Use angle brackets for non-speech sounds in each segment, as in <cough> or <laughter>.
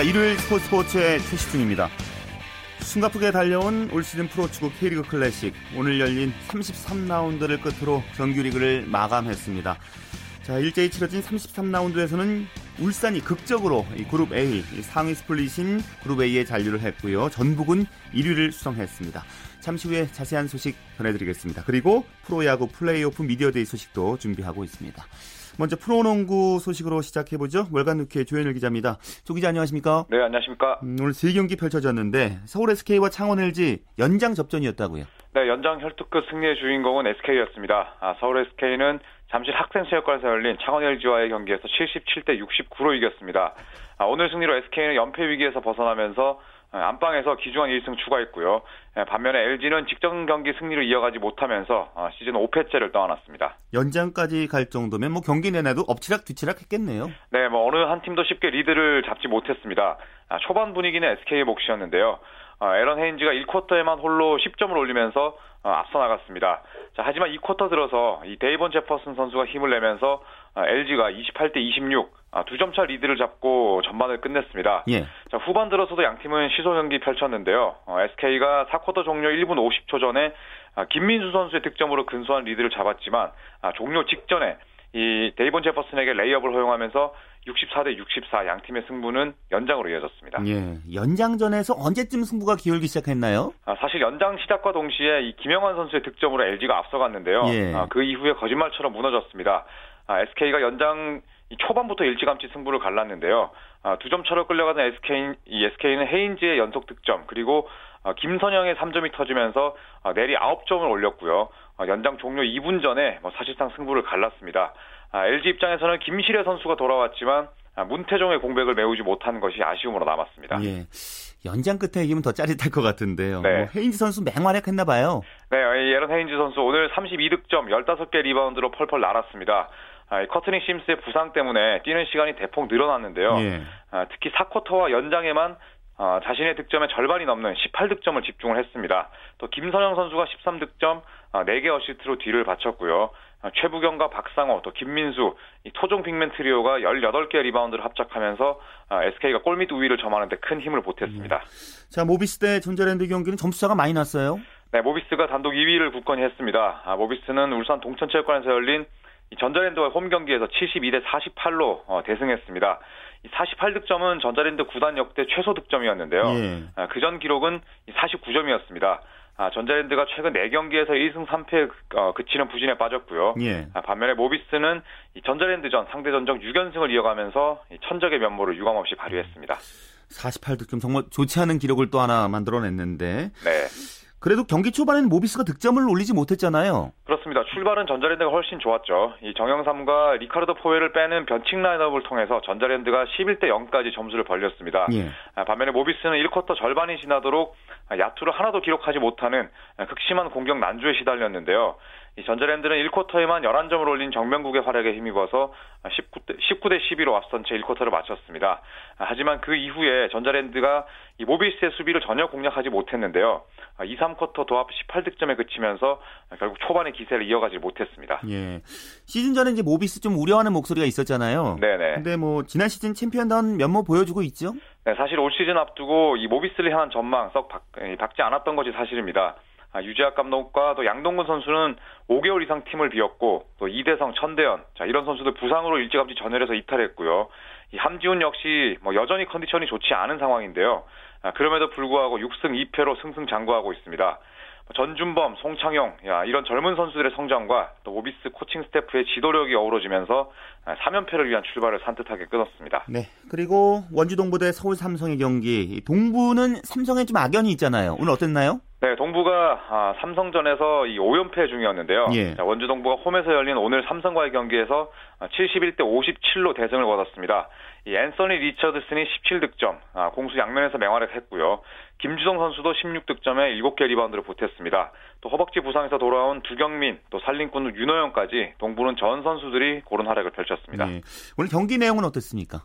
안녕하십니까 일요일 스포츠 스포츠의 최시중입니다 숨가쁘게 달려온 올 시즌 프로축구 K리그 클래식 오늘 열린 33라운드를 끝으로 정규리그를 마감했습니다 자, 일제히 치러진 33라운드에서는 울산이 극적으로 그룹 A 상위 스플릿인 그룹 A에 잔류를 했고요. 전북은 1위를 수성했습니다. 잠시 후에 자세한 소식 전해드리겠습니다. 그리고 프로야구 플레이오프 미디어데이 소식도 준비하고 있습니다. 먼저 프로농구 소식으로 시작해보죠. 월간 누케 조현일 기자입니다. 조 기자 안녕하십니까? 네, 안녕하십니까? 음, 오늘 세 경기 펼쳐졌는데 서울 SK와 창원 LG 연장 접전이었다고요? 네, 연장 혈투끝 승리의 주인공은 SK였습니다. 아, 서울 SK는 잠실 학생체육관에서 열린 창원 LG와의 경기에서 77대 69로 이겼습니다. 아, 오늘 승리로 SK는 연패 위기에서 벗어나면서 아, 안방에서 기중한 1승 추가했고요. 예, 반면에 LG는 직전 경기 승리를 이어가지 못하면서 아, 시즌 5패째를 떠안았습니다. 연장까지 갈 정도면 뭐 경기 내내도 엎치락 뒤치락 했겠네요. 네, 뭐 어느 한 팀도 쉽게 리드를 잡지 못했습니다. 아, 초반 분위기는 SK의 몫이었는데요. 에런 헤인즈가 1쿼터에만 홀로 10점을 올리면서 앞서 나갔습니다. 자, 하지만 2쿼터 들어서 이 데이본 제퍼슨 선수가 힘을 내면서 LG가 28대 26, 두 점 차 리드를 잡고 전반을 끝냈습니다. 예. 자, 후반 들어서도 양 팀은 시소 경기 펼쳤는데요. 어, SK가 4쿼터 종료 1분 50초 전에 김민수 선수의 득점으로 근소한 리드를 잡았지만 종료 직전에 이 데이본 제퍼슨에게 레이업을 허용하면서 64대 64 양팀의 승부는 연장으로 이어졌습니다. 예, 연장전에서 언제쯤 승부가 기울기 시작했나요? 아, 사실 연장 시작과 동시에 이 김영환 선수의 득점으로 LG가 앞서갔는데요. 예. 아, 그 이후에 거짓말처럼 무너졌습니다. 아, SK가 연장 초반부터 일찌감치 승부를 갈랐는데요. 아, 두점 차로 끌려가는 SK, 이 SK는 헤인즈의 연속 득점 그리고 아, 김선형의 3점이 터지면서 아, 내리 9점을 올렸고요. 아, 연장 종료 2분 전에 뭐 사실상 승부를 갈랐습니다. LG 입장에서는 김시래 선수가 돌아왔지만 문태종의 공백을 메우지 못한 것이 아쉬움으로 남았습니다. 예. 연장 끝에 이기면 더 짜릿할 것 같은데요. 네. 뭐 헤인즈 선수 맹활약했나 봐요. 네, 애런 헤인즈 선수 오늘 32득점, 15개 리바운드로 펄펄 날았습니다. 코트니 심스의 부상 때문에 뛰는 시간이 대폭 늘어났는데요. 예. 특히 4쿼터와 연장에만 어, 자신의 득점의 절반이 넘는 18득점을 집중을 했습니다. 또 김선형 선수가 13득점, 4개 어시스트로 뒤를 받쳤고요. 최부경과 박상오, 또 김민수, 이 토종 빅맨 트리오가 18개 리바운드를 합작하면서 SK가 골밑 우위를 점하는 데 큰 힘을 보탰습니다. 음. 자, 모비스 대 전자랜드 경기는 점수차가 많이 났어요. 네, 모비스가 단독 2위를 굳건히 했습니다. 아, 모비스는 울산 동천체육관에서 열린 전자랜드와의 홈 경기에서 72대 48로 어, 대승했습니다. 48득점은 전자랜드 구단 역대 최소 득점이었는데요. 예. 아, 그전 기록은 49점이었습니다. 아, 전자랜드가 최근 4경기에서 1승 3패 어, 그치는 부진에 빠졌고요. 예. 아, 반면에 모비스는 상대전적 상대 전적 6연승을 이어가면서 천적의 면모를 유감없이 발휘했습니다. 48득점 정말 좋지 않은 기록을 또 하나 만들어냈는데 네. 그래도 경기 초반에는 모비스가 득점을 올리지 못했잖아요. 그렇습니다. 출발은 전자랜드가 훨씬 좋았죠. 이 정영삼과 리카르도 포웨를 빼는 변칙 라인업을 통해서 전자랜드가 11대 0까지 점수를 벌렸습니다. 예. 아, 반면에 모비스는 1쿼터 절반이 지나도록 야투를 하나도 기록하지 못하는 극심한 공격 난조에 시달렸는데요. 이 전자랜드는 1쿼터에만 11점을 올린 정명국의 활약에 힘입어서 19대, 19대 12로 앞선 채 1쿼터를 마쳤습니다. 하지만 그 이후에 전자랜드가 이 모비스의 수비를 전혀 공략하지 못했는데요. 2, 3쿼터 도합 18득점에 그치면서 결국 초반의 기세를 이어가지 못했습니다. 예. 시즌 전에 이제 모비스 좀 우려하는 목소리가 있었잖아요. 네네. 근데 뭐 지난 시즌 챔피언다운 면모 보여주고 있죠? 네, 사실 올 시즌 앞두고 이 모비스를 향한 전망 썩 밝, 밝지 않았던 것이 사실입니다. 아, 유재학 감독과 또 양동근 선수는 5개월 이상 팀을 비웠고 또 이대성, 천대현 자 이런 선수들 부상으로 일찌감치 전열에서 이탈했고요. 이 함지훈 역시 뭐 여전히 컨디션이 좋지 않은 상황인데요. 아, 그럼에도 불구하고 6승 2패로 승승장구하고 있습니다. 전준범, 송창용 야, 이런 젊은 선수들의 성장과 또 오비스 코칭 스태프의 지도력이 어우러지면서 3연패를 위한 출발을 산뜻하게 끊었습니다. 네. 그리고 원주 동부 대 서울 삼성의 경기. 동부는 삼성에 좀 악연이 있잖아요. 오늘 어땠나요? 네, 동부가 아, 삼성전에서 이 5연패 중이었는데요. 예. 자, 원주 동부가 홈에서 열린 오늘 삼성과의 경기에서 71대 57로 대승을 거뒀습니다. 이 앤서니 리처드슨이 17득점, 아, 공수 양면에서 맹활약했고요. 김주성 선수도 16득점에 7개 리바운드를 보탰습니다. 또 허벅지 부상에서 돌아온 두경민, 또 살림꾼 윤호영까지 동부는 전 선수들이 고른 활약을 펼쳤습니다. 네. 오늘 경기 내용은 어땠습니까?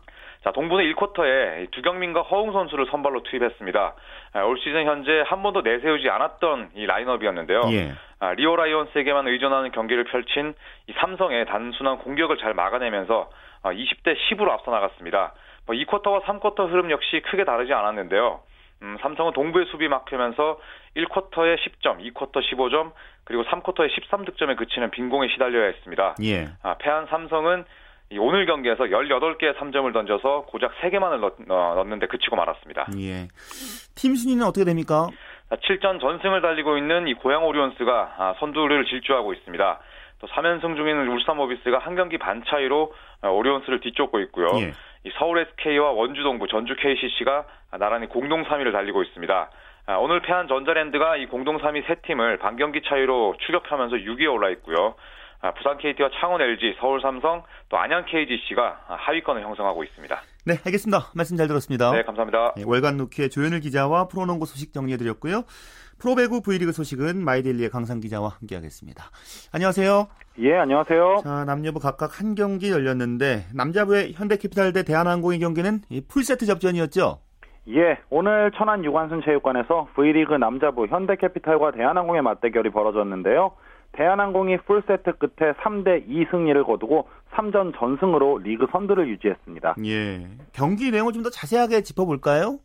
자, 동부는 1쿼터에 두경민과 허웅 선수를 선발로 투입했습니다. 아, 올 시즌 현재 한 번도 내세우지 않았던 이 라인업이었는데요. 예. 아, 리오 라이온스에게만 의존하는 경기를 펼친 이 삼성의 단순한 공격을 잘 막아내면서 20대 아, 10으로 앞서 나갔습니다. 뭐 2쿼터와 3쿼터 흐름 역시 크게 다르지 않았는데요. 음, 삼성은 동부의 수비 막히면서 1쿼터에 10점, 2쿼터 15점, 그리고 3쿼터에 13득점에 그치는 빈공에 시달려야 했습니다. 예. 아, 패한 삼성은 오늘 경기에서 18개의 3점을 던져서 고작 3개만을 넣, 어, 는데 그치고 말았습니다. 예. 팀 순위는 어떻게 됩니까? 7전 전승을 달리고 있는 이 고양 오리온스가 아, 선두를 질주하고 있습니다. 또 3연승 중인 울산 모비스가 한 경기 반 차이로 어, 오리온스를 뒤쫓고 있고요. 예. 이 서울 SK와 원주 동부, 전주 KCC가 나란히 공동 3위를 달리고 있습니다. 아, 오늘 패한 전자랜드가 이 공동 3위 세 팀을 반경기 차이로 추격하면서 6위에 올라 있고요. 아, 부산 KT와 창원 LG, 서울 삼성, 또 안양 KGC가 하위권을 형성하고 있습니다. 네, 알겠습니다. 말씀 잘 들었습니다. 네, 감사합니다. 네, 월간 루키의 조현일 기자와 프로농구 소식 정리해드렸고요. 프로배구 V리그 소식은 마이데일리의 강산 기자와 함께하겠습니다. 안녕하세요. 예, 안녕하세요. 자, 남녀부 각각 한 경기 열렸는데 남자부의 현대캐피탈 대 대한항공의 경기는 풀세트 접전이었죠. 예, 오늘 천안 유관순 체육관에서 V리그 남자부 현대캐피탈과 대한항공의 맞대결이 벌어졌는데요. 대한항공이 풀세트 끝에 3대 2 승리를 거두고 3전 전승으로 리그 선두를 유지했습니다. 예. 경기 내용을 좀 더 자세하게 짚어볼까요?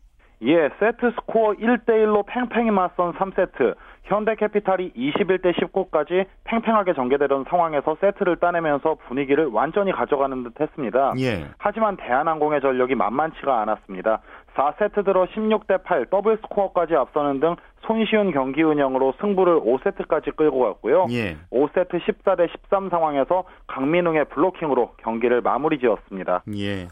예, 세트 스코어 1대1로 팽팽히 맞선 3세트. 현대캐피탈이 21대 19까지 팽팽하게 전개되던 상황에서 세트를 따내면서 분위기를 완전히 가져가는 듯 했습니다. 예. 하지만 대한항공의 전력이 만만치가 않았습니다. 4세트 들어 16대 8 더블 스코어까지 앞서는 등 손쉬운 경기 운영으로 승부를 5세트까지 끌고 갔고요. 예. 5세트 14대 13 상황에서 강민웅의 블로킹으로 경기를 마무리 지었습니다. 예.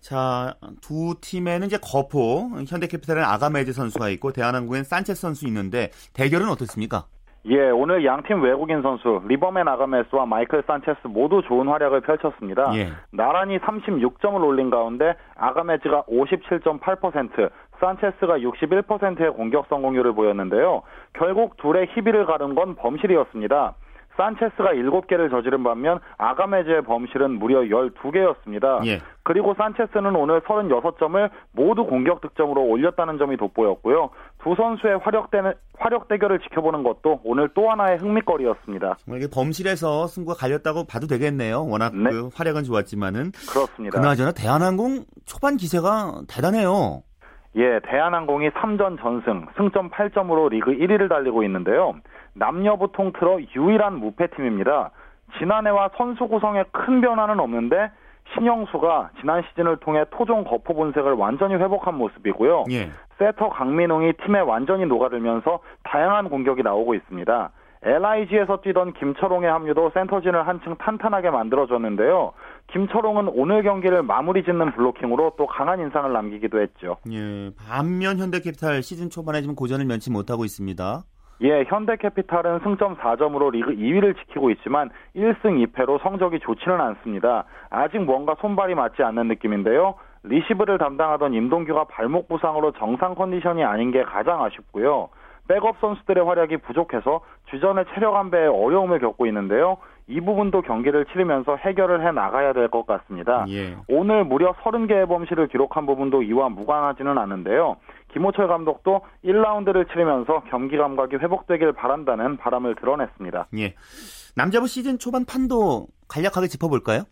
자, 두 팀에는 이제 거포, 현대캐피탈은 아가메즈 선수가 있고 대한항공엔 산체스 선수 있는데 대결은 어떻습니까? 예, 오늘 양팀 외국인 선수 리버맨 아가메즈와 마이클 산체스 모두 좋은 활약을 펼쳤습니다. 예. 나란히 36점을 올린 가운데 아가메즈가 57.8%, 산체스가 61%의 공격 성공률을 보였는데요. 결국 둘의 희비를 가른 건 범실이었습니다. 산체스가 7개를 저지른 반면 아가메즈의 범실은 무려 12개였습니다. 예. 그리고 산체스는 오늘 36점을 모두 공격 득점으로 올렸다는 점이 돋보였고요. 두 선수의 화력, 대, 화력 대결을 지켜보는 것도 오늘 또 하나의 흥미거리였습니다. 이게 범실에서 승부가 갈렸다고 봐도 되겠네요. 워낙 네. 그 활약은 좋았지만은. 그렇습니다. 그나저나 대한항공 초반 기세가 대단해요. 예, 대한항공이 3전 전승, 승점 8점으로 리그 1위를 달리고 있는데요. 남녀부 통틀어 유일한 무패팀입니다. 지난해와 선수 구성에 큰 변화는 없는데 신영수가 지난 시즌을 통해 토종 거포 본색을 완전히 회복한 모습이고요. 예. 세터 강민웅이 팀에 완전히 녹아들면서 다양한 공격이 나오고 있습니다. LIG에서 뛰던 김철홍의 합류도 센터진을 한층 탄탄하게 만들어줬는데요. 김철홍은 오늘 경기를 마무리 짓는 블로킹으로 또 강한 인상을 남기기도 했죠. 예, 반면 현대캐피탈 시즌 초반에 지금 고전을 면치 못하고 있습니다. 예, 현대캐피탈은 승점 4점으로 리그 2위를 지키고 있지만 1승 2패로 성적이 좋지는 않습니다. 아직 뭔가 손발이 맞지 않는 느낌인데요. 리시브를 담당하던 임동규가 발목 부상으로 정상 컨디션이 아닌 게 가장 아쉽고요. 백업 선수들의 활약이 부족해서 주전의 체력 안배에 어려움을 겪고 있는데요. 이 부분도 경기를 치르면서 해결을 해 나가야 될 것 같습니다. 예. 오늘 무려 30개의 범실을 기록한 부분도 이와 무관하지는 않은데요. 김호철 감독도 1라운드를 치르면서 경기 감각이 회복되길 바란다는 바람을 드러냈습니다. 예. 남자부 시즌 초반 판도 간략하게 짚어볼까요?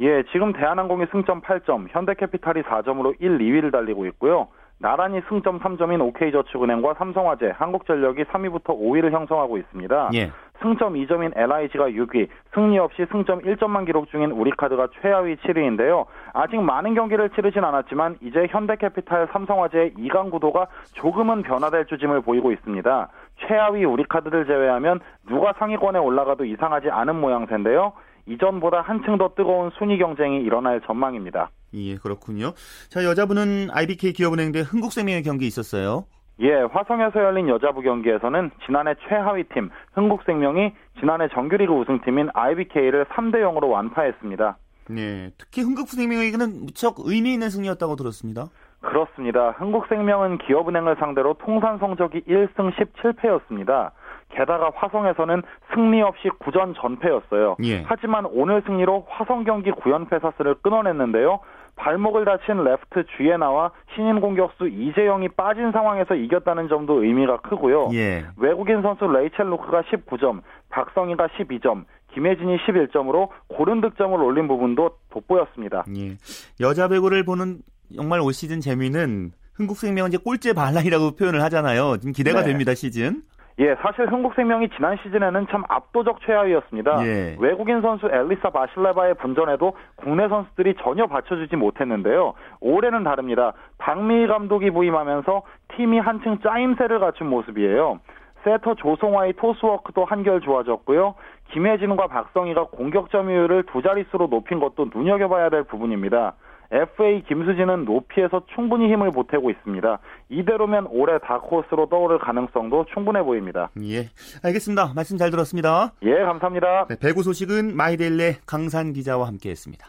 예, 지금 대한항공이 승점 8점, 현대캐피탈이 4점으로 1, 2위를 달리고 있고요. 나란히 승점 3점인 OK저축은행과 삼성화재, 한국전력이 3위부터 5위를 형성하고 있습니다. 예. 승점 2점인 LIG가 6위, 승리 없이 승점 1점만 기록 중인 우리카드가 최하위 7위인데요. 아직 많은 경기를 치르진 않았지만 이제 현대캐피탈 삼성화재의 2강 구도가 조금은 변화될 조짐을 보이고 있습니다. 최하위 우리카드를 제외하면 누가 상위권에 올라가도 이상하지 않은 모양새인데요. 이전보다 한층 더 뜨거운 순위 경쟁이 일어날 전망입니다. 예, 그렇군요. 자, 여자분은 IBK 기업은행 대 흥국생명의 경기 있었어요. 예, 화성에서 열린 여자부 경기에서는 지난해 최하위 팀 흥국생명이 지난해 정규리그 우승팀인 IBK를 3대 0으로 완파했습니다. 네, 특히 흥국생명에게는 무척 의미 있는 승리였다고 들었습니다. 그렇습니다. 흥국생명은 기업은행을 상대로 통산 성적이 1승 17패였습니다. 게다가 화성에서는 승리 없이 9전 전패였어요. 예. 하지만 오늘 승리로 화성 경기 9연패 사슬을 끊어냈는데요. 발목을 다친 레프트 주예나와 신인 공격수 이재영이 빠진 상황에서 이겼다는 점도 의미가 크고요. 예. 외국인 선수 레이첼 루크가 19점, 박성희가 12점, 김혜진이 11점으로 고른 득점을 올린 부분도 돋보였습니다. 예. 여자 배구를 보는 정말 올 시즌 재미는 흥국생명은 이제 꼴찌 반란이라고 표현을 하잖아요. 지금 기대가 네. 됩니다 시즌. 예, 사실 흥국생명이 지난 시즌에는 참 압도적 최하위였습니다. 예. 외국인 선수 엘리사 바실레바의 분전에도 국내 선수들이 전혀 받쳐주지 못했는데요. 올해는 다릅니다. 박미희 감독이 부임하면서 팀이 한층 짜임새를 갖춘 모습이에요. 세터 조성화의 토스워크도 한결 좋아졌고요. 김혜진과 박성희가 공격 점유율을 두 자릿수로 높인 것도 눈여겨봐야 될 부분입니다. FA 김수진은 높이에서 충분히 힘을 보태고 있습니다. 이대로면 올해 다크호스로 떠오를 가능성도 충분해 보입니다. 예, 알겠습니다. 말씀 잘 들었습니다. 예, 감사합니다. 네, 배구 소식은 마이데일레 강산 기자와 함께했습니다.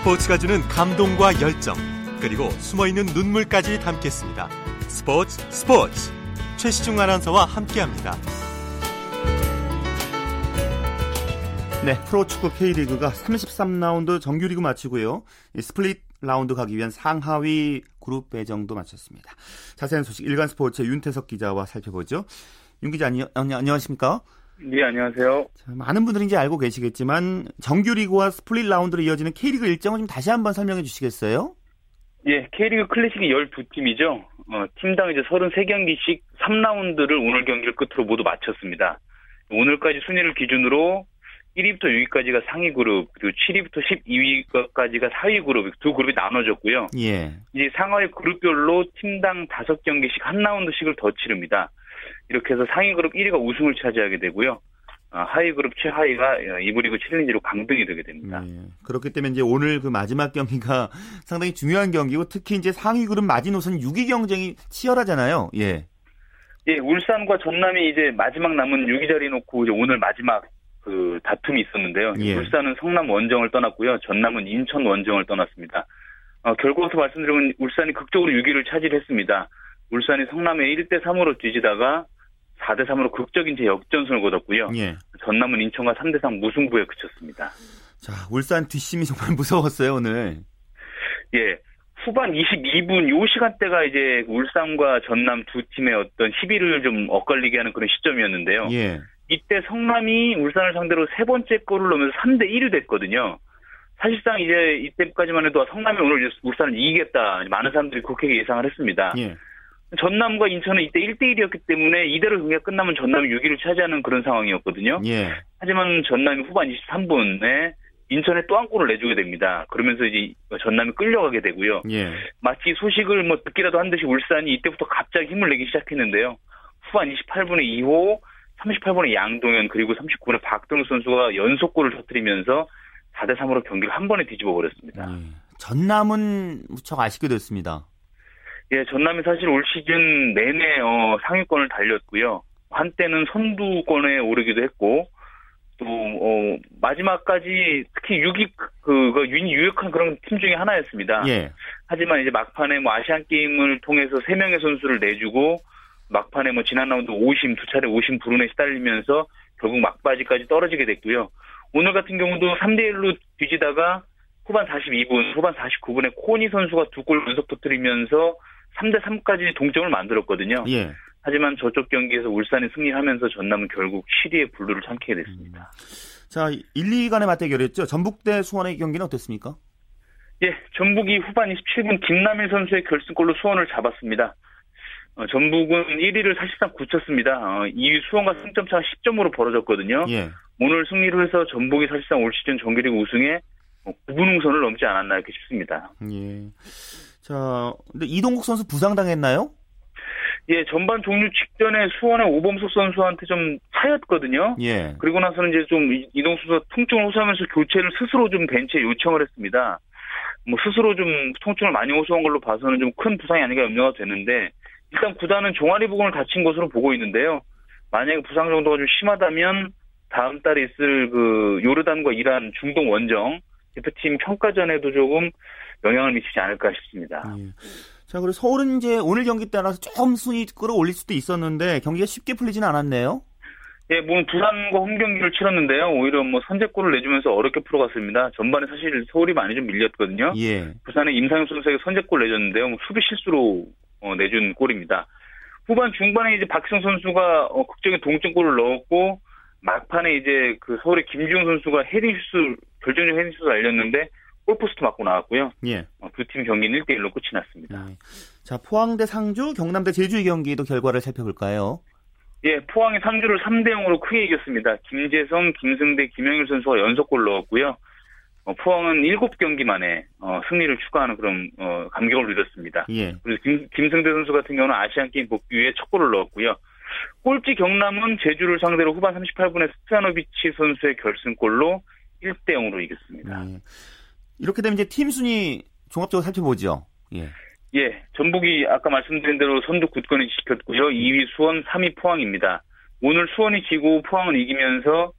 스포츠가 주는 감동과 열정 그리고 숨어있는 눈물까지 담겠습니다. 스포츠 스포츠 최시중 아나운서와 함께합니다. 네, 프로축구 K리그가 33라운드 정규리그 마치고요. 스플릿 라운드 가기 위한 상하위 그룹 배정도 마쳤습니다. 자세한 소식 일간 스포츠의 윤태석 기자와 살펴보죠. 윤 기자 안녕, 안녕하십니까? 네, 안녕하세요. 자, 많은 분들이 이제 알고 계시겠지만 정규리그와 스플릿 라운드로 이어지는 K리그 일정을 좀 다시 한번 설명해 주시겠어요? 예, K리그 클래식이 12팀이죠. 어, 팀당 이제 33경기씩 3라운드를 오늘 경기를 끝으로 모두 마쳤습니다. 오늘까지 순위를 기준으로 1위부터 6위까지가 상위 그룹, 그리고 7위부터 12위까지가 사위 그룹, 두 그룹이 나눠졌고요. 예. 이제 상하위 그룹별로 팀당 5경기씩 한 라운드씩을 더 치릅니다. 이렇게 해서 상위 그룹 1위가 우승을 차지하게 되고요. 아, 하위 그룹 최하위가 이부 리그 챌린지로 강등이 되게 됩니다. 네. 그렇기 때문에 이제 오늘 그 마지막 경기가 <laughs> 상당히 중요한 경기고 특히 이제 상위 그룹 마지노선 6위 경쟁이 치열하잖아요. 예. 예, 울산과 전남이 이제 마지막 남은 6위 자리 놓고 이제 오늘 마지막 그 다툼이 있었는데요. 예. 울산은 성남 원정을 떠났고요. 전남은 인천 원정을 떠났습니다. 어, 결과부터 말씀드리면 울산이 극적으로 6위를 차지했습니다. 울산이 성남에 1대 3으로 뒤지다가 4대 3으로 극적인 제 역전승을 거뒀고요. 예. 전남은 인천과 3대 3 무승부에 그쳤습니다. 자, 울산 뒷심이 정말 <laughs> 무서웠어요, 오늘. 예. 후반 22분 요 시간대가 이제 울산과 전남 두 팀의 어떤 시비를 좀 엇갈리게 하는 그런 시점이었는데요. 예. 이때 성남이 울산을 상대로 세 번째 골을 넣으면서 3대 1이 됐거든요. 사실상 이제 이때까지만 해도 성남이 오늘 울산을 이기겠다. 많은 사람들이 그렇게 예상을 했습니다. 예. 전남과 인천은 이때 1대1이었기 때문에 이대로 경기가 끝나면 전남이 6위를 차지하는 그런 상황이었거든요. 예. 하지만 전남이 후반 23분에 인천에 또 한 골을 내주게 됩니다. 그러면서 이제 전남이 끌려가게 되고요. 예. 마치 소식을 뭐 듣기라도 한 듯이 울산이 이때부터 갑자기 힘을 내기 시작했는데요. 후반 28분에 2호, 38분에 양동현 그리고 39분에 박동욱 선수가 연속골을 터뜨리면서 4대 3으로 경기를 한 번에 뒤집어 버렸습니다. 예. 전남은 무척 아쉽게 됐습니다. 예, 전남이 사실 올 시즌 내내 어, 상위권을 달렸고요. 한때는 선두권에 오르기도 했고 또 어, 마지막까지 특히 6위 그가 유력한 그런 팀 중에 하나였습니다. 예. 하지만 이제 막판에 뭐 아시안 게임을 통해서 3명의 선수를 내주고 막판에 뭐 지난 라운드 5심 두 차례 5심 불운에 시달리면서 결국 막바지까지 떨어지게 됐고요. 오늘 같은 경우도 3대 1로 뒤지다가 후반 42분, 후반 49분에 코니 선수가 두 골 연속 터뜨리면서 3대 3까지 동점을 만들었거든요. 예. 하지만 저쪽 경기에서 울산이 승리하면서 전남은 결국 7위의 블루를 참게 됐습니다. 음. 자, 1, 2위 간의 맞대결이었죠. 전북 대 수원의 경기는 어땠습니까? 예, 전북이 후반 27분 김남일 선수의 결승골로 수원을 잡았습니다. 어, 전북은 1위를 사실상 굳혔습니다. 어, 2위 수원과 승점 차가 10점으로 벌어졌거든요. 예. 오늘 승리를 해서 전북이 사실상 올 시즌 정규리그 우승에 9분 우선을 넘지 않았나 이렇게 싶습니다. 예. 자, 근데 이동국 선수 부상당했나요? 예, 전반 종료 직전에 수원의 오범석 선수한테 좀 차였거든요. 예. 그리고 나서는 이제 좀 이동국 선수가 통증을 호소하면서 교체를 스스로 좀 벤치에 요청을 했습니다. 뭐 스스로 좀 통증을 많이 호소한 걸로 봐서는 좀 큰 부상이 아닌가 염려가 되는데 일단 구단은 종아리 부분을 다친 것으로 보고 있는데요. 만약에 부상 정도가 좀 심하다면 다음 달에 있을 그 요르단과 이란 중동 원정 대표팀 평가전에도 조금 영향을 미치지 않을까 싶습니다. 예. 자, 그리고 서울은 이제 오늘 경기 따라서 조금 순위 끌어올릴 수도 있었는데 경기가 쉽게 풀리지는 않았네요. 예, 뭐 부산과 홈 경기를 치렀는데요. 오히려 뭐 선제골을 내주면서 어렵게 풀어갔습니다. 전반에 사실 서울이 많이 좀 밀렸거든요. 예. 부산의 임상현 선수에게 선제골 내줬는데요. 뭐 수비 실수로 어, 내준 골입니다. 후반 중반에 이제 박희성 선수가 어, 극적인 동점골을 넣었고 막판에 이제 그 서울의 김지웅 선수가 헤딩 슛 결정적 헤딩 슛을 날렸는데 골포스트 맞고 나왔고요. 예. 어, 두팀 경기는 1대 1로 끝이 났습니다. 예. 자, 포항대 상주, 경남대 제주의 경기도 결과를 살펴볼까요? 예, 포항이 상주를 3대 0으로 크게 이겼습니다. 김재성, 김승대, 김영일 선수가 연속골 넣었고요. 어, 포항은 7경기 만에 어, 승리를 추가하는 그런 어, 감격을 누렸습니다. 예. 그리고 김, 김승대 선수 같은 경우는 아시안게임 복귀 후에 첫 골을 넣었고요. 꼴찌 경남은 제주를 상대로 후반 38분에 스타노비치 선수의 결승골로 1대 0으로 이겼습니다. 예. 이렇게 되면 이제 팀 순위 종합적으로 살펴보죠. 예. 예, 전북이 아까 말씀드린 대로 선두 굳건히 지켰고요. 2위 수원, 3위 포항입니다. 오늘 수원이 지고 포항은 이기면서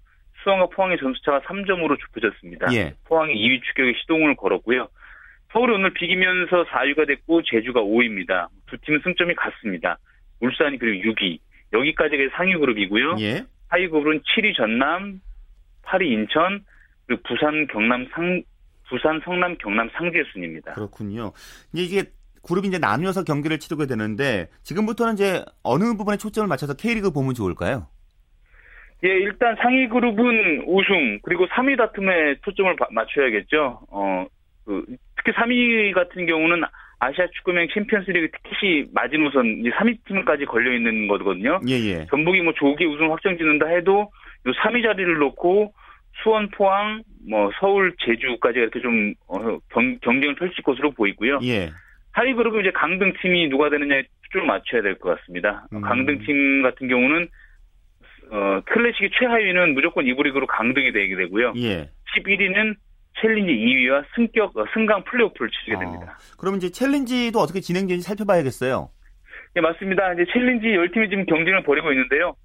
수원과 포항의 점수차가 3점으로 좁혀졌습니다. 예. 포항이 2위 추격에 시동을 걸었고요. 서울이 오늘 비기면서 4위가 됐고 제주가 5위입니다. 두팀 승점이 같습니다. 울산이 그리고 6위. 여기까지가 상위 그룹이고요. 예. 하위 그룹은 7위 전남, 8위 인천, 그리고 부산 경남 상 부산 성남 경남 상재 순입니다. 그렇군요. 이게 그룹이 이제 나뉘어서 경기를 치르게 되는데 지금부터는 이제 어느 부분에 초점을 맞춰서 K리그 보면 좋을까요? 예, 일단 상위 그룹은 우승 그리고 3위 다툼에 초점을 맞춰야겠죠. 어, 그, 특히 3위 같은 경우는 아시아 축구명 챔피언스리그 티켓이 마지노선 3위 팀까지 걸려 있는 거거든요. 예, 예. 전북이 뭐 조기 우승 확정 짓는다 해도 요 3위 자리를 놓고 수원, 포항, 뭐 서울, 제주까지 이렇게 좀 어, 경, 경쟁을 펼칠 것으로 보이고요. 예. 하위 그룹은 이제 강등 팀이 누가 되느냐에 초점을 맞춰야 될 것 같습니다. 음. 강등 팀 같은 경우는 어, 클래식의 최하위는 무조건 이브리그로 강등이 되게 되고요. 예. 11위는 챌린지 2위와 승격 어, 승강 플레이오프를 치르게 아, 됩니다. 아, 그럼 이제 챌린지도 어떻게 진행되는지 살펴봐야겠어요. 네, 맞습니다. 이제 챌린지 10팀이 지금 경쟁을 벌이고 있는데요.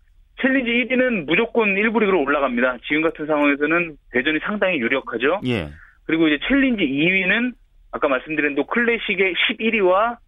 챌린지 1위는 무조건 1부 리그로 올라갑니다. 지금 같은 상황에서는 대전이 상당히 유력하죠. 예. 그리고 이제 챌린지 2위는 아까 말씀드린 또 클래식의 11위와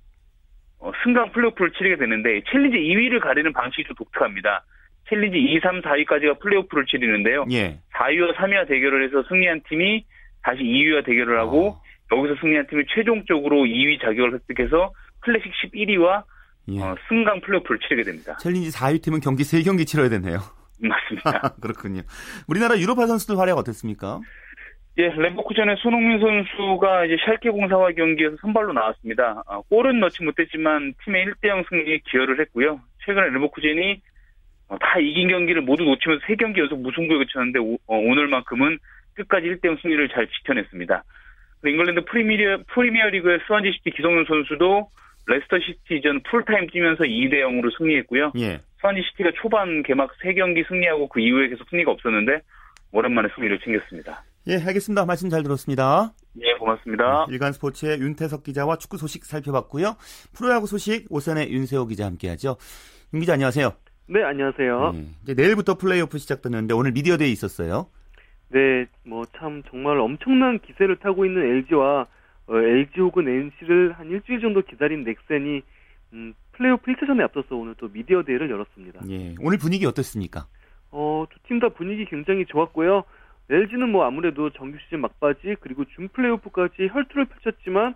어, 승강 플레이오프를 치르게 되는데 챌린지 2위를 가리는 방식이 좀 독특합니다. 챌린지 2, 3, 4위까지가 플레이오프를 치르는데요. 예. 4위와 3위와 대결을 해서 승리한 팀이 다시 2위와 대결을 하고 어. 여기서 승리한 팀이 최종적으로 2위 자격을 획득해서 클래식 11위와 예. 어, 승강 플레이오프를 치르게 됩니다. 챌린지 4위 팀은 경기 3경기 치러야 되네요. <laughs> 맞습니다. <laughs> 그렇군요. 우리나라 유럽파 선수들 활약 어땠습니까? 예, 레버쿠젠의 손흥민 선수가 이제 샬케 04와 경기에서 선발로 나왔습니다. 아, 골은 넣지 못했지만 팀의 1대0 승리에 기여를 했고요. 최근에 레버쿠젠이 어, 다 이긴 경기를 모두 놓치면서 3경기 연속 무승부에 그쳤는데 오, 어, 늘만큼은 끝까지 1대0 승리를 잘 지켜냈습니다. 잉글랜드 프리미어, 프리미어 리그의 스완지시티 기성용 선수도 레스터 시티 전 풀타임 뛰면서 2대 0으로 승리했고요. 예. 스완지시티가 초반 개막 3경기 승리하고 그 이후에 계속 승리가 없었는데 오랜만에 승리를 챙겼습니다. 예, 알겠습니다. 말씀 잘 들었습니다. 예, 고맙습니다. 네, 일간 스포츠의 윤태석 기자와 축구 소식 살펴봤고요. 프로야구 소식 OSEN의 윤세호 기자 함께하죠. 윤 기자 안녕하세요. 네, 안녕하세요. 네, 이제 내일부터 플레이오프 시작되는데 오늘 미디어 데이 있었어요. 네, 뭐 참 정말 엄청난 기세를 타고 있는 LG와 어, LG 혹은 NC를 한 일주일 정도 기다린 넥센이 음, 플레이오프 1차전에 앞서서 오늘 또 미디어 데이를 열었습니다. 예, 오늘 분위기 어떻습니까? 어, 두 팀 다 분위기 굉장히 좋았고요. LG는 뭐 아무래도 정규 시즌 막바지 그리고 준 플레이오프까지 혈투를 펼쳤지만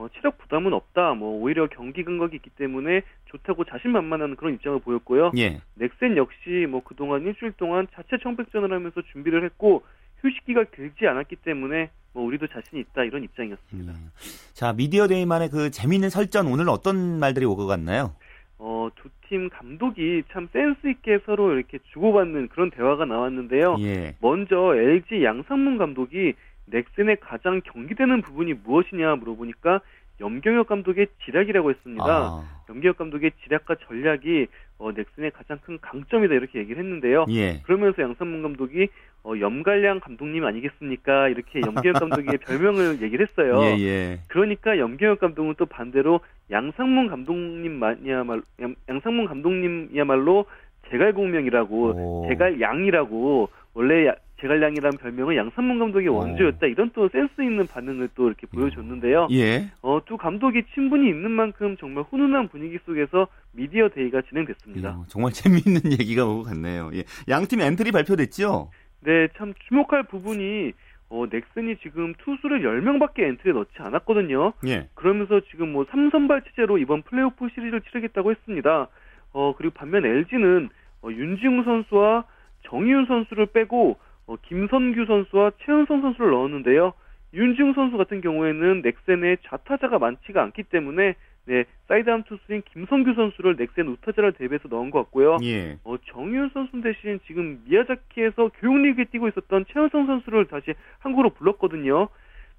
어, 체력 부담은 없다. 뭐 오히려 경기 근거이 있기 때문에 좋다고 자신만만한 그런 입장을 보였고요. 예. 넥센 역시 뭐 그동안 일주일 동안 자체 청백전을 하면서 준비를 했고 휴식기가 길지 않았기 때문에 뭐 우리도 자신이 있다 이런 입장이었습니다. 음. 자 미디어 데이만의 그 재미있는 설전 오늘 어떤 말들이 오고 갔나요? 어, 두 팀 감독이 참 센스 있게 서로 이렇게 주고받는 그런 대화가 나왔는데요. 예. 먼저 LG 양상문 감독이 넥슨의 가장 경기되는 부분이 무엇이냐 물어보니까 염경엽 감독의 지략이라고 했습니다. 아. 염경엽 감독의 지략과 전략이 어, 넥슨의 가장 큰 강점이다 이렇게 얘기를 했는데요. 예. 그러면서 양상문 감독이 어, 염갈량 감독님 아니겠습니까? 이렇게 염경엽 감독의 <laughs> 별명을 얘기를 했어요. 예, 예. 그러니까 염경엽 감독은 또 반대로 양상문 감독님야말로 양상문 감독님이야말로 제갈공명이라고 제갈양이라고 원래 제갈량이라는 별명은 양상문 감독의 어. 원조였다. 이런 또 센스 있는 반응을 또 이렇게 보여줬는데요. 예. 어, 두 감독이 친분이 있는 만큼 정말 훈훈한 분위기 속에서 미디어 데이가 진행됐습니다. 예, 정말 <laughs> 재미있는 얘기가 오고 갔네요. 예. 양팀 엔트리 발표됐죠? 네, 참 주목할 부분이 어, 넥센이 지금 투수를 10명밖에 엔트리에 넣지 않았거든요. 예. 그러면서 지금 뭐 3선발 체제로 이번 플레이오프 시리즈를 치르겠다고 했습니다. 어, 그리고 반면 LG는 어, 윤지웅 선수와 정희윤 선수를 빼고 어, 김선규 선수와 최은성 선수를 넣었는데요. 윤지웅 선수 같은 경우에는 넥센에 좌타자가 많지가 않기 때문에 네, 사이드암 투수인 김성규 선수를 넥센 우타자를 대비해서 넣은 것 같고요. 예. 어, 정윤 선수 대신 지금 미야자키에서 교육리그에 뛰고 있었던 최은성 선수를 다시 한국으로 불렀거든요.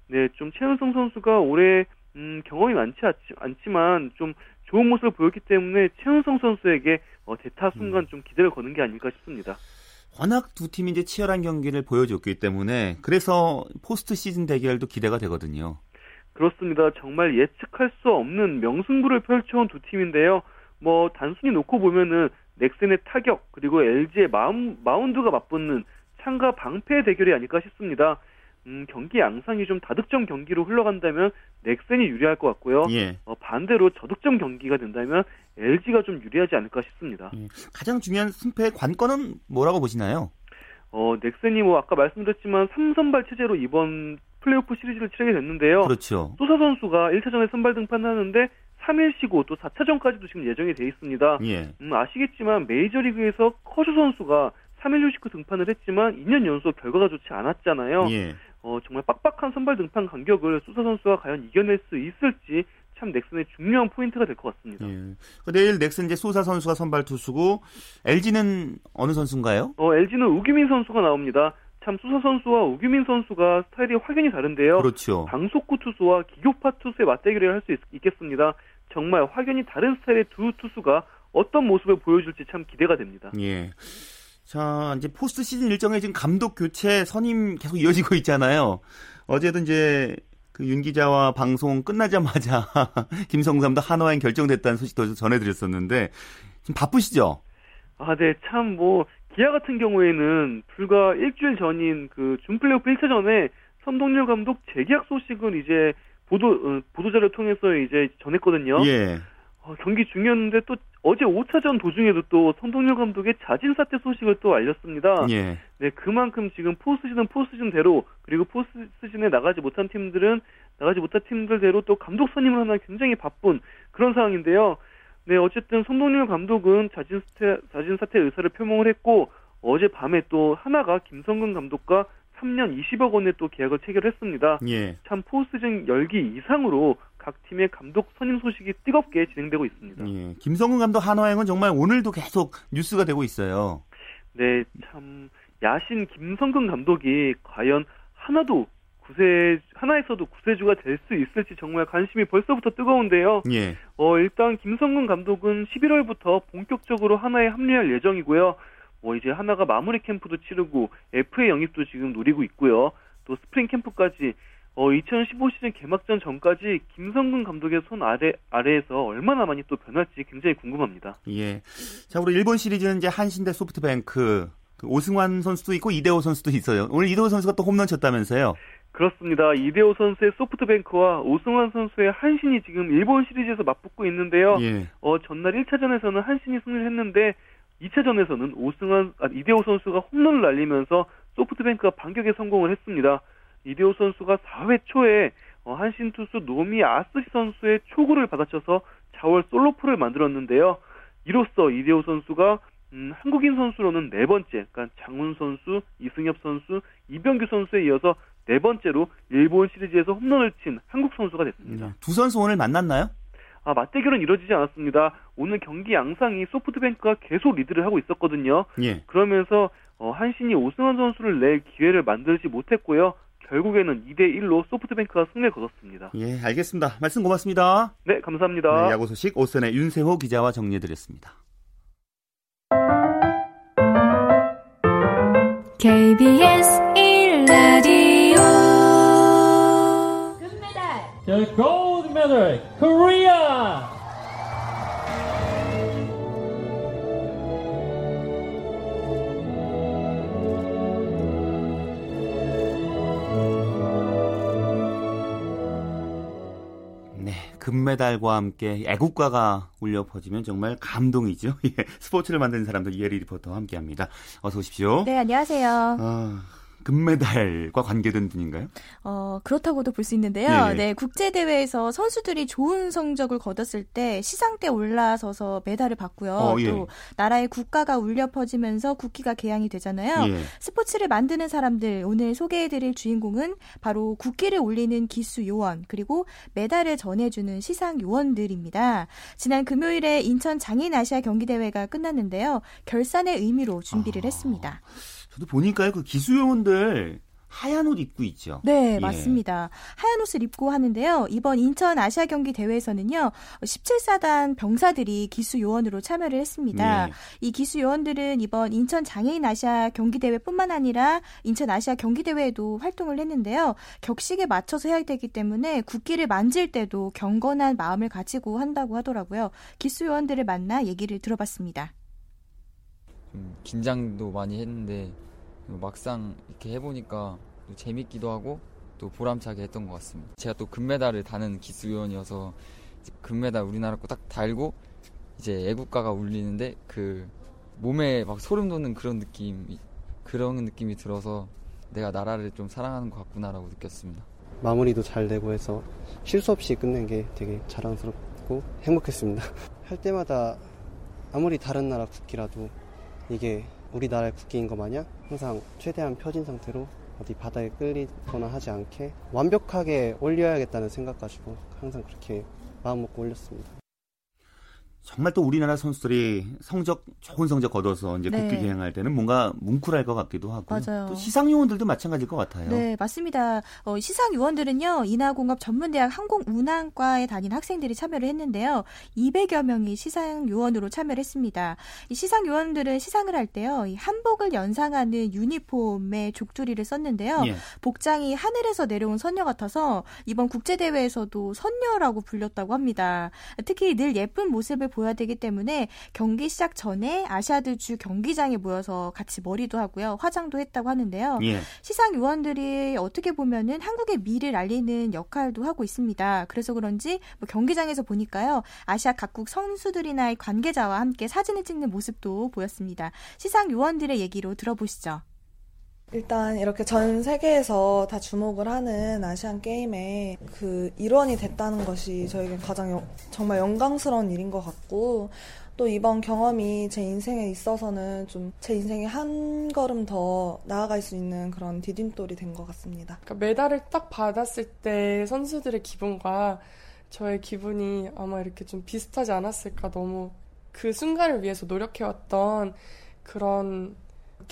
네, 좀 최은성 선수가 올해 음, 경험이 많지 않지, 만 좀 좋은 모습을 보였기 때문에 최은성 선수에게 어, 대타 순간 음. 좀 기대를 거는 게 아닐까 싶습니다. 워낙 두 팀이 이제 치열한 경기를 보여줬기 때문에 그래서 포스트 시즌 대결도 기대가 되거든요. 그렇습니다. 정말 예측할 수 없는 명승부를 펼쳐온 두 팀인데요. 뭐 단순히 놓고 보면은 넥슨의 타격 그리고 LG의 마운드가 맞붙는 창과 방패의 대결이 아닐까 싶습니다. 음, 경기 양상이 좀 다득점 경기로 흘러간다면 넥슨이 유리할 것 같고요. 예. 어, 반대로 저득점 경기가 된다면 LG가 좀 유리하지 않을까 싶습니다. 예. 가장 중요한 승패의 관건은 뭐라고 보시나요? 어, 넥슨이 뭐 아까 말씀드렸지만 3선발 체제로 이번 플레이오프 시리즈를 치르게 됐는데요. 그렇죠. 소사 선수가 1차전에 선발 등판하는데 3일 쉬고 또 4차전까지도 지금 예정이 돼 있습니다. 예. 음, 아시겠지만 메이저리그에서 커쇼 선수가 3일 휴식 후 등판을 했지만 2년 연속 결과가 좋지 않았잖아요. 예. 어, 정말 빡빡한 선발 등판 간격을 소사 선수가 과연 이겨낼 수 있을지 참 넥센의 중요한 포인트가 될 것 같습니다. 예. 그 내일 넥센 이제 소사 선수가 선발 투수고 LG는 어느 선수인가요? 어, LG는 우규민 선수가 나옵니다. 참 소사 선수와 우규민 선수가 스타일이 확연히 다른데요. 그렇죠. 광속구 투수와 기교파 투수의 맞대결을 할 수 있겠습니다. 정말 확연히 다른 스타일의 두 투수가 어떤 모습을 보여줄지 참 기대가 됩니다. 예. 자, 이제 포스트 시즌 일정에 지금 감독 교체 선임 계속 이어지고 있잖아요. 어제도 이제 그 윤 기자와 방송 끝나자마자 김성구 감독 한화행 결정됐다는 소식도 전해드렸었는데 지금 바쁘시죠? 아, 네, 참 뭐 기아 같은 경우에는 불과 일주일 전인 그 준플레이오프 1차전에 선동열 감독 재계약 소식을 이제 보도 어, 보도자를 통해서 이제 전했거든요. 예. 어, 경기 중이었는데 또 어제 5차전 도중에도 또 선동열 감독의 자진 사퇴 소식을 또 알렸습니다. 예. 네, 그만큼 지금 포스시즌 포스시즌대로 그리고 포스시즌에 나가지 못한 팀들은 나가지 못한 팀들대로 또 감독 선임을 하나 굉장히 바쁜 그런 상황인데요. 네, 어쨌든 손동열 감독은 자진 사퇴, 자진 사퇴 의사를 표명을 했고 어제 밤에 또 하나가 김성근 감독과 3년 20억 원의 또 계약을 체결했습니다. 예. 참 포스즌 열기 이상으로 각 팀의 감독 선임 소식이 뜨겁게 진행되고 있습니다. 예. 김성근 감독 한화행은 정말 오늘도 계속 뉴스가 되고 있어요. 네, 참 야신 김성근 감독이 과연 하나도 구세 하나에서도 구세주가 될 수 있을지 정말 관심이 벌써부터 뜨거운데요. 예. 어 일단 김성근 감독은 11월부터 본격적으로 하나에 합류할 예정이고요. 뭐 이제 하나가 마무리 캠프도 치르고 FA 영입도 지금 노리고 있고요. 또 스프링 캠프까지 어 2015 시즌 개막전 전까지 김성근 감독의 손 아래 아래에서 얼마나 많이 또 변할지 굉장히 궁금합니다. 예. 자, 우리 일본 시리즈는 이제 한신 대 소프트뱅크 그 오승환 선수도 있고 이대호 선수도 있어요. 오늘 이대호 선수가 또 홈런 쳤다면서요? 그렇습니다. 이대호 선수의 소프트뱅크와 오승환 선수의 한신이 지금 일본 시리즈에서 맞붙고 있는데요. 예. 어, 전날 1차전에서는 한신이 승리를 했는데 2차전에서는 오승환 아, 이대호 선수가 홈런을 날리면서 소프트뱅크가 반격에 성공을 했습니다. 이대호 선수가 4회 초에 어, 한신 투수 노미 아스시 선수의 초구를 받아쳐서 자월 솔로프를 만들었는데요. 이로써 이대호 선수가 음, 한국인 선수로는 네 번째, 그러니까 장훈 선수, 이승엽 선수, 이병규 선수에 이어서 네 번째로 일본 시리즈에서 홈런을 친 한국 선수가 됐습니다. 네. 두 선수 오늘 만났나요? 아, 맞대결은 이루어지지 않았습니다. 오늘 경기 양상이 소프트뱅크가 계속 리드를 하고 있었거든요. 예. 그러면서 어, 한신이 오승환 선수를 낼 기회를 만들지 못했고요. 결국에는 2대 1로 소프트뱅크가 승리를 거뒀습니다. 예, 알겠습니다. 말씀 고맙습니다. 네, 감사합니다. 네, 야구 소식 오선의 윤세호 기자와 정리해 드렸습니다. KBS 1라디오 금메달 The gold medal Korea 금메달과 함께 애국가가 울려 퍼지면 정말 감동이죠. <laughs> 예, 스포츠를 만드는 사람들 이혜리 리포터와 함께합니다. 어서 오십시오. 네, 안녕하세요. 아, 금메달과 관계된 분인가요? 어, 그렇다고도 볼 수 있는데요. 예, 예. 네, 국제대회에서 선수들이 좋은 성적을 거뒀을 때 시상대 올라서서 메달을 받고요. 어, 예. 또 나라의 국가가 울려 퍼지면서 국기가 개양이 되잖아요. 예. 스포츠를 만드는 사람들 오늘 소개해드릴 주인공은 바로 국기를 올리는 기수 요원 그리고 메달을 전해주는 시상 요원들입니다. 지난 금요일에 인천 장인 아시아 경기대회가 끝났는데요. 결산의 의미로 준비를 아... 했습니다. 저도 보니까요, 그 기수요원들 하얀 옷 입고 있죠. 네, 예. 맞습니다. 하얀 옷을 입고 하는데요. 이번 인천 아시아 경기 대회에서는요. 17사단 병사들이 기수 요원으로 참여를 했습니다. 예. 이 기수 요원들은 이번 인천 장애인 아시아 경기 대회뿐만 아니라 인천 아시아 경기 대회에도 활동을 했는데요. 격식에 맞춰서 해야 되기 때문에 국기를 만질 때도 경건한 마음을 가지고 한다고 하더라고요. 기수 요원들을 만나 얘기를 들어봤습니다. 좀 긴장도 많이 했는데 막상 이렇게 해보니까 또 재밌기도 하고 또 보람차게 했던 것 같습니다. 제가 또 금메달을 다는 기수위원이어서 금메달 우리나라 거 딱 달고 이제 애국가가 울리는데 그 몸에 막 소름 돋는 그런 느낌 그런 느낌이 들어서 내가 나라를 좀 사랑하는 것 같구나라고 느꼈습니다. 마무리도 잘 되고 해서 실수 없이 끝낸 게 되게 자랑스럽고 행복했습니다. <laughs> 할 때마다 아무리 다른 나라 국기라도 이게 우리나라의 국기인 것 마냥 항상 최대한 펴진 상태로 어디 바닥에 끌리거나 하지 않게 완벽하게 올려야겠다는 생각 가지고 항상 그렇게 마음 먹고 올렸습니다. 정말 또 우리나라 선수들이 성적 좋은 성적 거둬서 이제 국기 네. 개항할 때는 뭔가 뭉클할 것 같기도 하고 맞아요. 또 시상 요원들도 마찬가지일 것 같아요. 네, 맞습니다. 어, 시상 요원들은요 인하공업 전문대학 항공운항과에 다닌 학생들이 참여를 했는데요. 200여 명이 시상 요원으로 참여를 했습니다. 이 시상 요원들은 시상을 할 때요 이 한복을 연상하는 유니폼의 족두리를 썼는데요. 예. 복장이 하늘에서 내려온 선녀 같아서 이번 국제 대회에서도 선녀라고 불렸다고 합니다. 특히 늘 예쁜 모습을 보여야 되기 때문에 경기 시작 전에 아시아드 주 경기장에 모여서 같이 머리도 하고요. 화장도 했다고 하는데요. 예. 시상 요원들이 어떻게 보면은 한국의 미를 알리는 역할도 하고 있습니다. 그래서 그런지 뭐 경기장에서 보니까요. 아시아 각국 선수들이나 관계자와 함께 사진을 찍는 모습도 보였습니다. 시상 요원들의 얘기로 들어보시죠. 일단 이렇게 전 세계에서 다 주목을 하는 아시안 게임에 그 일원이 됐다는 것이 저에게 가장 여, 정말 영광스러운 일인 것 같고 또 이번 경험이 제 인생에 있어서는 좀 제 인생에 한 걸음 더 나아갈 수 있는 그런 디딤돌이 된 것 같습니다. 그러니까 메달을 딱 받았을 때 선수들의 기분과 저의 기분이 아마 이렇게 좀 비슷하지 않았을까 너무 그 순간을 위해서 노력해왔던 그런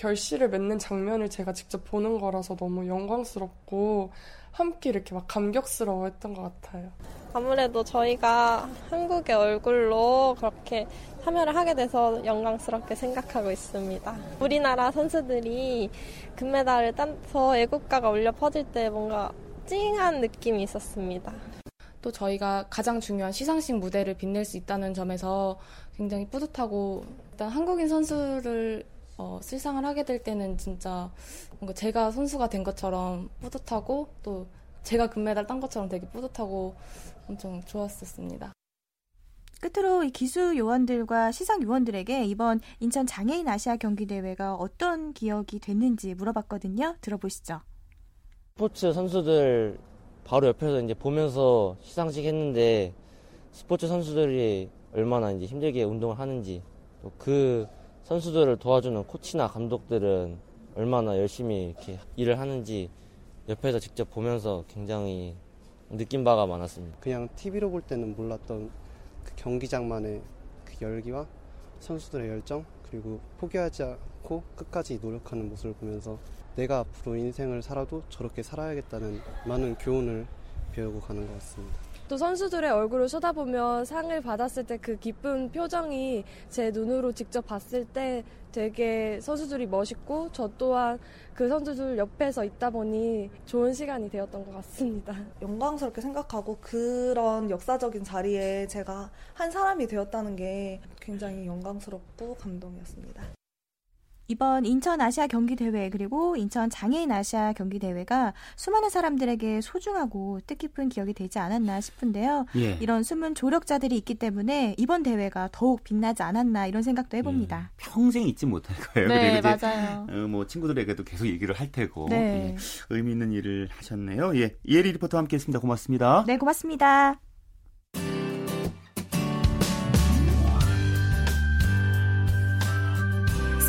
결실을 맺는 장면을 제가 직접 보는 거라서 너무 영광스럽고 함께 이렇게 막 감격스러워 했던 것 같아요. 아무래도 저희가 한국의 얼굴로 그렇게 참여를 하게 돼서 영광스럽게 생각하고 있습니다. 우리나라 선수들이 금메달을 따서 애국가가 울려 퍼질 때 뭔가 찡한 느낌이 있었습니다. 또 저희가 가장 중요한 시상식 무대를 빛낼 수 있다는 점에서 굉장히 뿌듯하고 일단 한국인 선수를 어, 실상을 하게 될 때는 진짜 뭔가 제가 선수가 된 것처럼 뿌듯하고 또 제가 금메달 딴 것처럼 되게 뿌듯하고 엄청 좋았었습니다. 끝으로 이 기수 요원들과 시상 요원들에게 이번 인천 장애인 아시아 경기 대회가 어떤 기억이 됐는지 물어봤거든요. 들어보시죠. 스포츠 선수들 바로 옆에서 이제 보면서 시상식 했는데 스포츠 선수들이 얼마나 이제 힘들게 운동을 하는지 또 그 선수들을 도와주는 코치나 감독들은 얼마나 열심히 이렇게 일을 하는지 옆에서 직접 보면서 굉장히 느낀 바가 많았습니다. 그냥 TV로 볼 때는 몰랐던 그 경기장만의 그 열기와 선수들의 열정 그리고 포기하지 않고 끝까지 노력하는 모습을 보면서 내가 앞으로 인생을 살아도 저렇게 살아야겠다는 많은 교훈을 배우고 가는 것 같습니다. 또 선수들의 얼굴을 쳐다보면 상을 받았을 때 그 기쁜 표정이 제 눈으로 직접 봤을 때 되게 선수들이 멋있고 저 또한 그 선수들 옆에서 있다 보니 좋은 시간이 되었던 것 같습니다. 영광스럽게 생각하고 그런 역사적인 자리에 제가 한 사람이 되었다는 게 굉장히 영광스럽고 감동이었습니다. 이번 인천 아시아 경기 대회 그리고 인천 장애인 아시아 경기 대회가 수많은 사람들에게 소중하고 뜻깊은 기억이 되지 않았나 싶은데요. 예. 이런 숨은 조력자들이 있기 때문에 이번 대회가 더욱 빛나지 않았나 이런 생각도 해봅니다. 예. 평생 잊지 못할 거예요. 네, 맞아요. 어, 뭐 친구들에게도 계속 얘기를 할 테고 네. 예. 의미 있는 일을 하셨네요. 예, 이혜리 리포터와 함께했습니다. 고맙습니다. 네, 고맙습니다.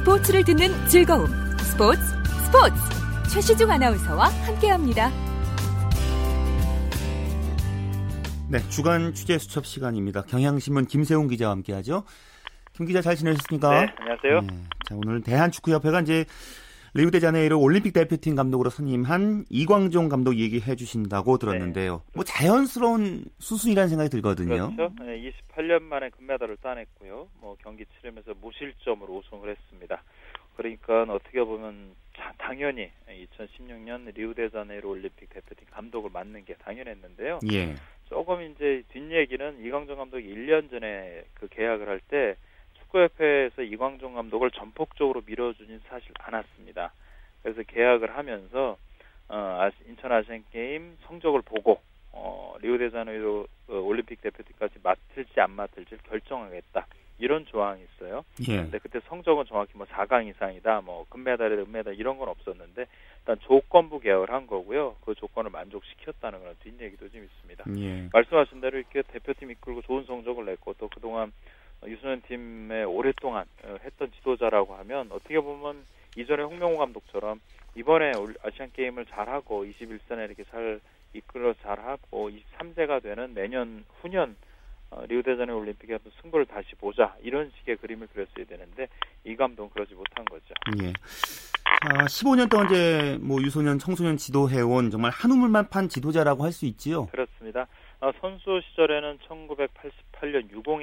스포츠를 듣는 즐거움. 스포츠, 스포츠. 최시중 아나운서와 함께합니다. 네, 주간 취재 수첩 시간입니다. 경향신문 김세웅 기자와 함께하죠. 김 기자 잘 지내셨습니까? 네, 안녕하세요. 네, 자, 오늘 대한축구협회가 이제 리우데자네이루 올림픽 대표팀 감독으로 선임한 이광종 감독 얘기해 주신다고 들었는데요. 네. 뭐 자연스러운 수순이라는 생각이 들거든요. 그렇죠. 네, 28년 만에 금메달을 따냈고요. 뭐 경기 치르면서 무실점으로 우승을 했습니다. 그러니까 어떻게 보면 당연히 2016년 리우데자네이루 올림픽 대표팀 감독을 맡는 게 당연했는데요. 예. 조금 이제 뒷 얘기는 이광종 감독이 1년 전에 그 계약을 할 때 축구협회에서 이광종 감독을 전폭적으로 밀어주진 사실 않았습니다. 그래서 계약을 하면서 어, 인천 아시안 게임 성적을 보고 어, 리우데자네이루 어, 올림픽 대표팀까지 맡을지 안 맡을지 결정하겠다. 이런 조항이 있어요. 예. 근데 그때 성적은 정확히 뭐 4강 이상이다, 뭐 금메달이다, 은메달 이런 건 없었는데 일단 조건부 계약을 한 거고요. 그 조건을 만족시켰다는 그런 뒷얘기도 좀 있습니다. 예. 말씀하신 대로 이렇게 대표팀 이끌고 좋은 성적을 냈고 또 그동안 유소년 팀에 오랫동안 어, 했던 지도자라고 하면 어떻게 보면 이전에 홍명호 감독처럼 이번에 아시안 게임을 잘하고 21세에 이렇게 잘 이끌어 잘하고 23세가 되는 내년 후년 어, 리우데자네 올림픽에 한번 승부를 다시 보자 이런 식의 그림을 그렸어야 되는데 이 감독은 그러지 못한 거죠. 예. 아, 15년 동안 이제 뭐 유소년 청소년 지도해온 정말 한우물만 판 지도자라고 할 수 있지요. 그렇습니다. 아, 선수 시절에는 1988년 유공에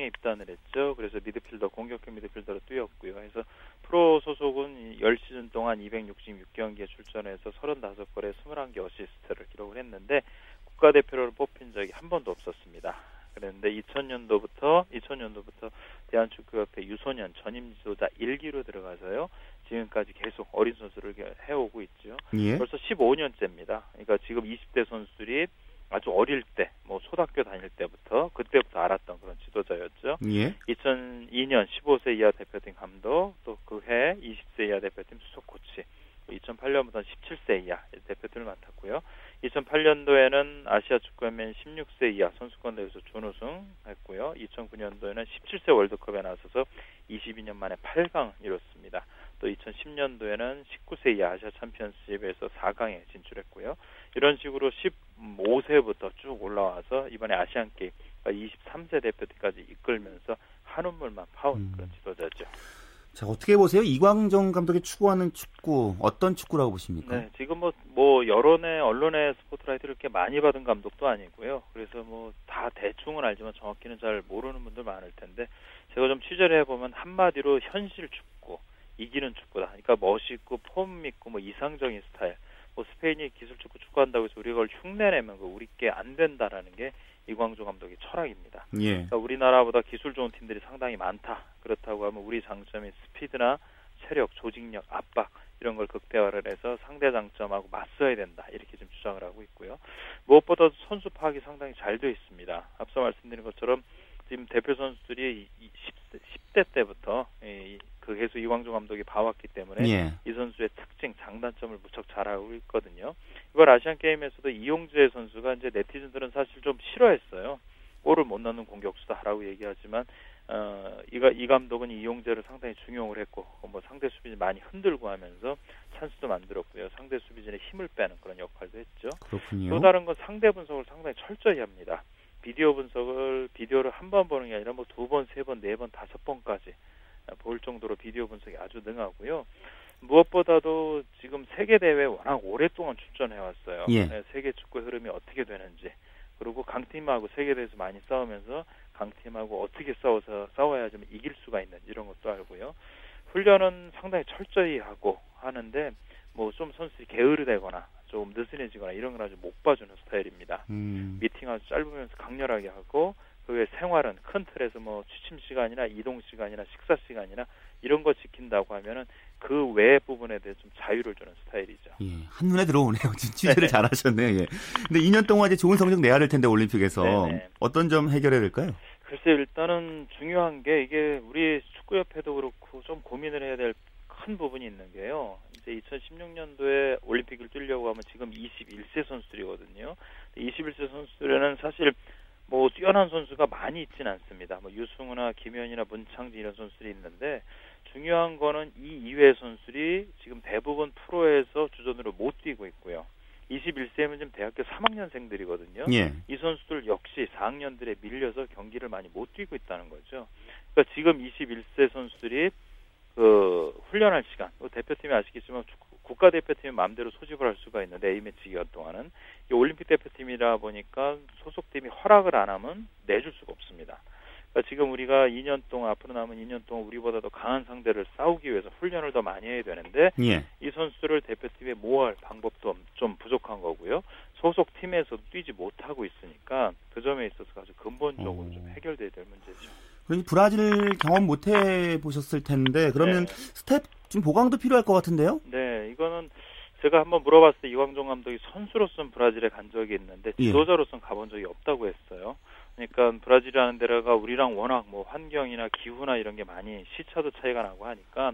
입단을 했죠. 그래서 미드필더, 공격형 미드필더로 뛰었고요. 그래서 프로 소속은 10시즌 동안 266경기에 출전해서 35골에 21개 어시스트를 기록을 했는데 국가대표로 뽑힌 적이 한 번도 없었습니다. 그런데 2000년도부터 2000년도부터 대한축구협회 유소년 전임 지도자 1기로 들어가서요. 지금까지 계속 어린 선수를 해오고 있죠. 예? 벌써 15년째입니다. 그러니까 지금 20대 선수들이 아주 어릴 때, 뭐 초등학교 다닐 때부터 그때부터 알았던 그런 지도자였죠. 예. 2002년 15세 이하 대표팀 감독, 또 그해 20세 이하 대표팀 수석 코치, 2008년부터 17세 이하 대표팀을 맡았고요. 2008년도에는 아시아 축구연맹 16세 이하 선수권 대회에서 준우승했고요. 2009년도에는 17세 월드컵에 나서서 22년 만에 8강 이뤘습니다. 또 2010년도에는 19세 이하 아시아 챔피언스십에서 4강에 진출했고요. 이런 식으로 15세부터 쭉 올라와서 이번에 아시안 게임 23세 대표팀까지 파온 음. 그런 지도자죠. 자 어떻게 보세요? 이광정 감독이 추구하는 축구 어떤 축구라고 보십니까? 네, 지금 뭐, 뭐 여론의 언론의 스포트라이트를 이렇게 많이 받은 감독도 아니고요. 그래서 뭐 다 대충은 알지만 정확히는 잘 모르는 분들 많을 텐데 제가 좀 취재를 해보면 한마디로 현실 축구, 이기는 축구다. 그러니까 멋있고 폼 있고 뭐 이상적인 스타일. 뭐 스페인이 기술 축구 축구한다고 해서 우리가 그걸 흉내내면 그 우리께 안 된다라는 게 이광조 감독의 철학입니다. 예. 그러니까 우리나라보다 기술 좋은 팀들이 상당히 많다. 그렇다고 하면 우리 장점이 스피드나 체력, 조직력, 압박 이런 걸 극대화를 해서 상대 장점하고 맞서야 된다. 이렇게 좀 주장을 하고 있고요. 무엇보다 선수 파악이 상당히 잘 되어 있습니다. 앞서 말씀드린 것처럼 지금 대표 선수들이 10대, 10 대 때부터 그 해수 이광조 감독이 봐왔기 때문에 예. 이 선수의 특징, 장단점을 무척 잘 알고 있거든요. 이걸 아시안 게임에서도 이용재 선수가 이제 네티즌들은 사실 좀 싫어했어요. 골을 못 넣는 공격수다라고 얘기하지만 어, 이가 이 감독은 이용재를 상당히 중용을 했고 뭐 상대 수비진 많이 흔들고 하면서 찬스도 만들었고요. 상대 수비진의 힘을 빼는 그런 역할도 했죠. 그렇군요. 또 다른 건 상대 분석을 상당히 철저히 합니다. 비디오 분석을 비디오를 한 번 보는 게 아니라 뭐 두 번, 세 번, 네 번, 다섯 번까지 볼 정도로 비디오 분석이 아주 능하고요. 무엇보다도 지금 세계 대회 워낙 오랫동안 출전해 왔어요. 예. 네, 세계 축구 흐름이 어떻게 되는지 그리고 강팀하고 세계 대회에서 많이 싸우면서 강팀하고 어떻게 싸워서 싸워야 좀 이길 수가 있는 이런 것도 알고요. 훈련은 상당히 철저히 하고 하는데 뭐 좀 선수들이 게으르되거나 좀 느슨해지거나 이런 걸 아주 못 봐주는 스타일입니다. 음. 미팅 아주 짧으면서 강렬하게 하고 그 생활은 큰 틀에서 뭐 취침 시간이나 이동 시간이나 식사 시간이나 이런 거 지킨다고 하면은 그 외 부분에 대해 좀 자유를 주는 스타일이죠. 예, 한눈에 들어오네요. 취재를 잘 하셨네요. 예. 근데 2년 동안 이제 좋은 성적 내야 될 텐데 올림픽에서 네네. 어떤 점 해결해야 될까요? 글쎄 일단은 중요한 게 이게 우리 축구협회도 그렇고 좀 고민을 해야 될 큰 부분이 있는 게요. 이제 2016년도에 올림픽을 뛰려고 하면 지금 21세 선수들이거든요. 21세 선수들에는 사실 뭐 뛰어난 선수가 많이 있지는 않습니다. 뭐 유승우나 김현이나 문창진 이런 선수들이 있는데 중요한 거는 이 이외의 선수들이 지금 대부분 프로에서 주전으로 못 뛰고 있고요. 21세면 지금 대학교 3학년생들이거든요. 예. 이 선수들 역시 4학년들에 밀려서 경기를 많이 못 뛰고 있다는 거죠. 그러니까 지금 21세 선수들이 그 훈련할 시간, 대표팀이 아시겠지만 국가대표팀이 마음대로 소집을 할 수가 있는데 A매치 기간 동안은 이 올림픽 대표팀이라 보니까 소속팀이 허락을 안 하면 내줄 수가 없습니다. 그러니까 지금 우리가 2년 동안 앞으로 남은 2년 동안 우리보다 더 강한 상대를 싸우기 위해서 훈련을 더 많이 해야 되는데 예. 이 선수들을 대표팀에 모아야 할 방법도 좀 부족한 거고요. 소속 팀에서도 뛰지 못하고 있으니까 그 점에 있어서 아주 근본적으로 오. 좀 해결돼야 될 문제죠. 브라질 경험 못 해 보셨을 텐데 그러면 네. 스텝 좀 보강도 필요할 것 같은데요? 네, 이거는 제가 한번 물어봤을 때 이광종 감독이 선수로서는 브라질에 간 적이 있는데 예. 지도자로서는 가본 적이 없다고 했어요. 그러니까 브라질이라는 데가 우리랑 워낙 뭐 환경이나 기후나 이런 게 많이 시차도 차이가 나고 하니까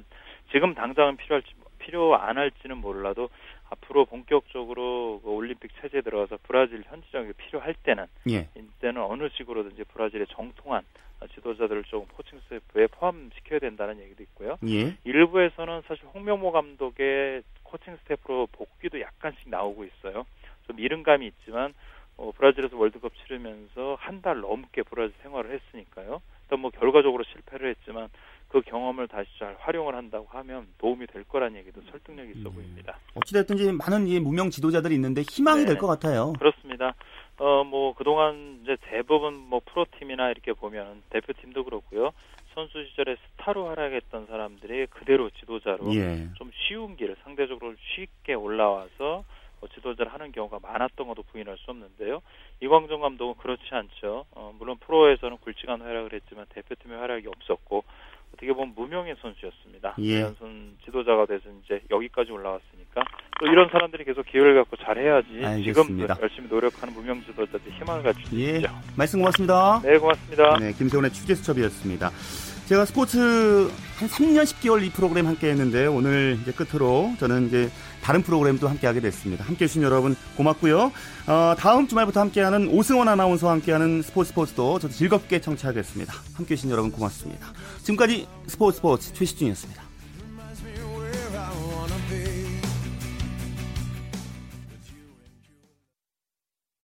지금 당장은 필요할지 필요 안 할지는 몰라도 앞으로 본격적으로 그 올림픽 체제에 들어가서 브라질 현지적인 게 필요할 때는 예. 이때는 어느 식으로든지 브라질의 정통한 지도자들을 조금 코칭 스태프에 포함시켜야 된다는 얘기도 있고요. 예. 일부에서는 사실 홍명모 감독의 코칭 스태프로 복귀도 약간씩 나오고 있어요. 좀 이른감이 있지만 어, 브라질에서 월드컵 치르면서 한 달 넘게 브라질 생활을 했으니까요. 일단 뭐 결과적으로 실패를 했지만 그 경험을 다시 잘 활용을 한다고 하면 도움이 될 거란 얘기도 설득력이 있어 음. 보입니다. 어찌됐든지 많은 이 무명 지도자들이 있는데 희망이 될 것 같아요. 그렇습니다. 어, 뭐, 그동안 이제 대부분 뭐 프로팀이나 이렇게 보면 대표팀도 그렇고요. 선수 시절에 스타로 활약했던 사람들이 그대로 지도자로 예. 좀 쉬운 길을 상대적으로 쉽게 올라와서 뭐 지도자를 하는 경우가 많았던 것도 부인할 수 없는데요. 이광종 감독은 그렇지 않죠. 어, 물론 프로에서는 굵직한 활약을 했지만 대표팀의 활약이 없었고 어떻게 보면 무명의 선수였습니다. 예. 선 지도자가 돼서 이제 여기까지 올라왔으니까 또 이런 사람들이 계속 기회를 갖고 잘해야지 지금 열심히 노력하는 무명 지도자들 희망을 가질 수 예. 있죠. 말씀 고맙습니다. 네, 고맙습니다. 네, 김세훈의 취재 수첩이었습니다. 제가 스포츠 한 3년 10개월 이 프로그램 함께 했는데 오늘 이제 끝으로 저는 이제 다른 프로그램도 함께 하게 됐습니다. 함께 해주신 여러분 고맙고요. 어, 다음 주말부터 함께하는 오승원 아나운서와 함께하는 스포츠 스포츠도 저도 즐겁게 청취하겠습니다. 함께 해주신 여러분 고맙습니다. 지금까지 스포츠 스포츠 최시준이었습니다.